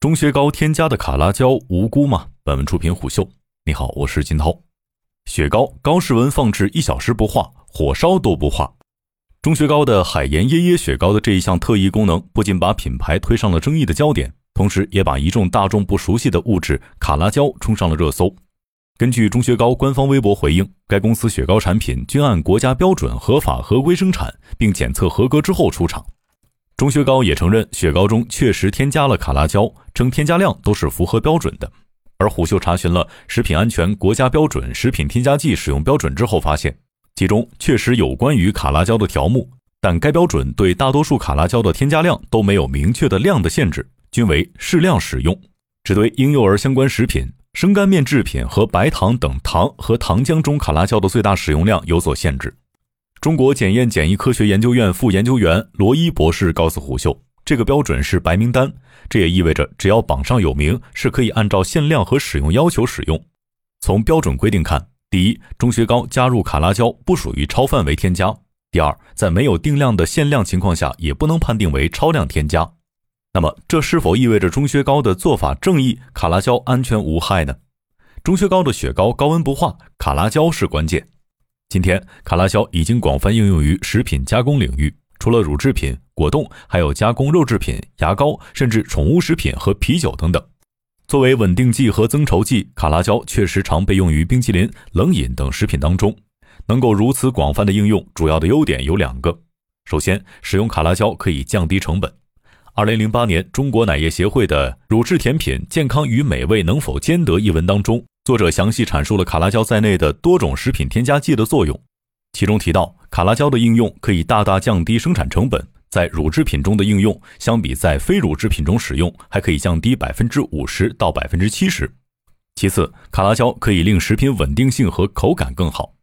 中薛高添加的卡拉胶无辜吗？本文出品虎嗅。你好，我是金涛。雪糕高室温放置一小时不化，火烧都不化。中薛高的海盐椰椰雪糕的这一项特异功能，不仅把品牌推上了争议的焦点，同时也把一众大众不熟悉的物质卡拉胶冲上了热搜。根据中薛高官方微博回应，该公司雪糕产品均按国家标准合法合规生产，并检测合格之后出厂。钟薛高也承认雪糕中确实添加了卡拉胶，称添加量都是符合标准的。而虎嗅查询了食品安全国家标准食品添加剂使用标准之后，发现其中确实有关于卡拉胶的条目，但该标准对大多数卡拉胶的添加量都没有明确的量的限制，均为适量使用，只对婴幼儿相关食品、生干面制品和白糖等糖和糖浆中卡拉胶的最大使用量有所限制。中国检验检疫科学研究院副研究员罗伊博士告诉虎嗅，这个标准是白名单，这也意味着只要榜上有名，是可以按照限量和使用要求使用。从标准规定看，第一，中雪糕加入卡拉胶不属于超范围添加；第二，在没有定量的限量情况下，也不能判定为超量添加。那么，这是否意味着中雪糕的做法正义，卡拉胶安全无害呢？中雪糕的雪糕高温不化，卡拉胶是关键。今天，卡拉胶已经广泛应用于食品加工领域，除了乳制品、果冻，还有加工肉制品、牙膏，甚至宠物食品和啤酒等等。作为稳定剂和增稠剂，卡拉胶确实常被用于冰淇淋、冷饮等食品当中。能够如此广泛的应用，主要的优点有两个：首先，使用卡拉胶可以降低成本。二零零八年，中国奶业协会的《乳制甜品健康与美味能否兼得》一文当中。作者详细阐述了卡拉胶在内的多种食品添加剂的作用，其中提到卡拉胶的应用可以大大降低生产成本，在乳制品中的应用相比在非乳制品中使用还可以降低百分之五十到百分之七十。其次，卡拉胶可以令食品稳定性和口感更好。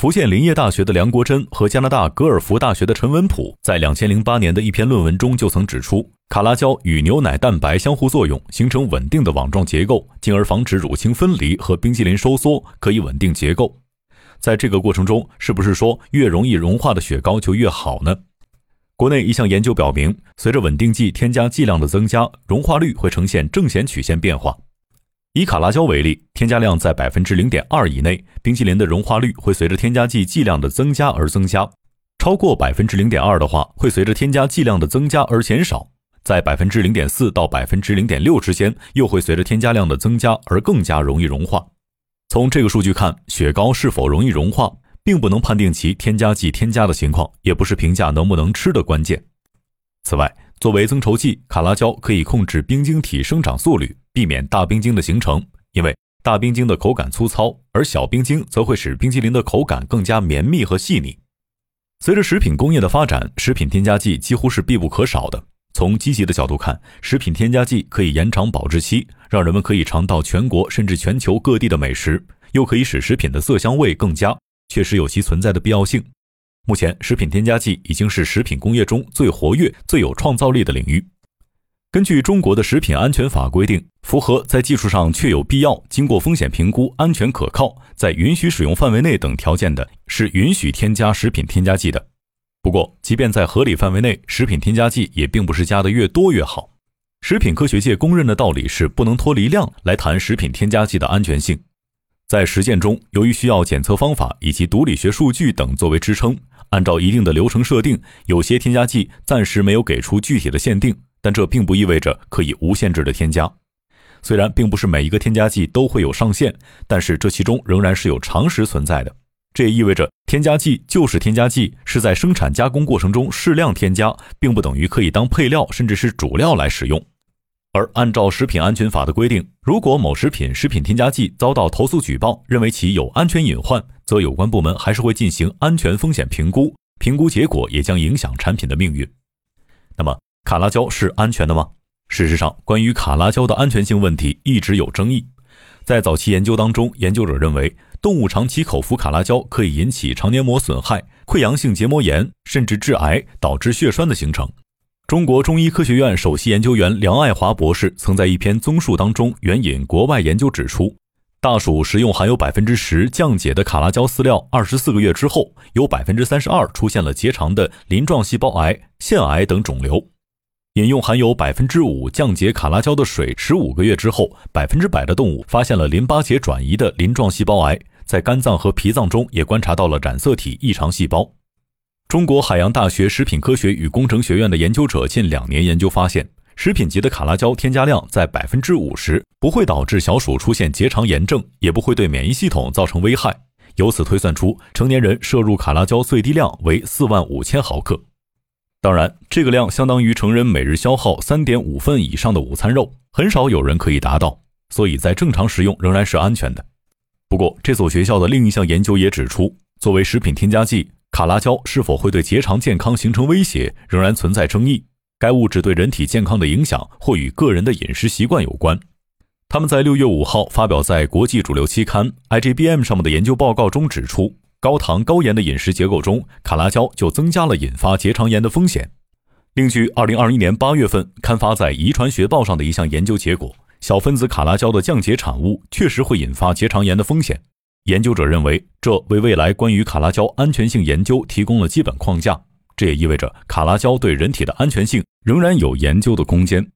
福建林业大学的梁国珍和加拿大格尔福大学的陈文普在两千零八年的一篇论文中就曾指出，卡拉胶与牛奶蛋白相互作用，形成稳定的网状结构，进而防止乳清分离和冰激凌收缩，可以稳定结构。在这个过程中，是不是说越容易融化的雪糕就越好呢？国内一项研究表明，随着稳定剂添加剂量的增加，融化率会呈现正弦曲线变化。以卡拉胶为例，添加量在百分之零点二以内，冰淇淋的融化率会随着添加剂剂量的增加而增加；超过百分之零点二的话，会随着添加剂量的增加而减少；在百分之零点四到百分之零点六之间，又会随着添加量的增加而更加容易融化。从这个数据看，雪糕是否容易融化，并不能判定其添加剂添加的情况，也不是评价能不能吃的关键。此外，作为增稠剂，卡拉胶可以控制冰晶体生长速率。避免大冰晶的形成，因为大冰晶的口感粗糙，而小冰晶则会使冰淇淋的口感更加绵密和细腻。随着食品工业的发展，食品添加剂几乎是必不可少的。从积极的角度看，食品添加剂可以延长保质期，让人们可以尝到全国甚至全球各地的美食，又可以使食品的色香味更佳，确实有其存在的必要性。目前，食品添加剂已经是食品工业中最活跃、最有创造力的领域。根据中国的食品安全法规定，符合在技术上确有必要、经过风险评估、安全可靠、在允许使用范围内等条件的，是允许添加食品添加剂的。不过，即便在合理范围内，食品添加剂也并不是加的越多越好。食品科学界公认的道理是，不能脱离量来谈食品添加剂的安全性。在实践中，由于需要检测方法以及毒理学数据等作为支撑，按照一定的流程设定，有些添加剂暂时没有给出具体的限定。但这并不意味着可以无限制的添加。虽然并不是每一个添加剂都会有上限，但是这其中仍然是有常识存在的。这也意味着添加剂就是添加剂，是在生产加工过程中适量添加，并不等于可以当配料甚至是主料来使用。而按照食品安全法的规定，如果某食品食品添加剂遭到投诉举报，认为其有安全隐患，则有关部门还是会进行安全风险评估，评估结果也将影响产品的命运。卡拉胶是安全的吗？事实上，关于卡拉胶的安全性问题一直有争议。在早期研究当中，研究者认为动物长期口服卡拉胶可以引起肠黏膜损害、溃疡性结膜炎，甚至致癌，导致血栓的形成。中国中医科学院首席研究员梁爱华博士曾在一篇综述当中援引国外研究指出，大鼠食用含有百分之十降解的卡拉胶饲料，二十四个月之后，有百分之三十二出现了结肠的鳞状细胞癌、腺癌等肿瘤。饮用含有百分之五降解卡拉胶的水十五个月之后，百分之百的动物发现了淋巴结转移的鳞状细胞癌，在肝脏和脾脏中也观察到了染色体异常细胞。中国海洋大学食品科学与工程学院的研究者近两年研究发现，食品级的卡拉胶添加量在百分之五十，不会导致小鼠出现结肠炎症，也不会对免疫系统造成危害。由此推算出，成年人摄入卡拉胶最低量为四万五千毫克。当然，这个量相当于成人每日消耗三点五份以上的午餐肉，很少有人可以达到，所以在正常食用仍然是安全的。不过，这所学校的另一项研究也指出，作为食品添加剂，卡拉胶是否会对结肠健康形成威胁，仍然存在争议。该物质对人体健康的影响或与个人的饮食习惯有关。他们在六月五号发表在国际主流期刊 IGBM 上面的研究报告中指出。高糖高盐的饮食结构中，卡拉胶就增加了引发结肠炎的风险。另据2021年8月份刊发在《遗传学报》上的一项研究结果，小分子卡拉胶的降解产物确实会引发结肠炎的风险。研究者认为，这为未来关于卡拉胶安全性研究提供了基本框架。这也意味着卡拉胶对人体的安全性仍然有研究的空间。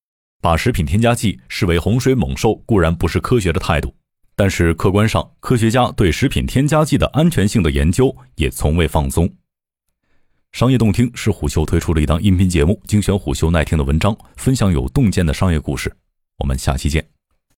把食品添加剂视为洪水猛兽固然不是科学的态度。但是客观上，科学家对食品添加剂的安全性的研究也从未放松。商业洞听是虎嗅推出的一档音频节目，精选虎嗅耐听的文章，分享有洞见的商业故事。我们下期见。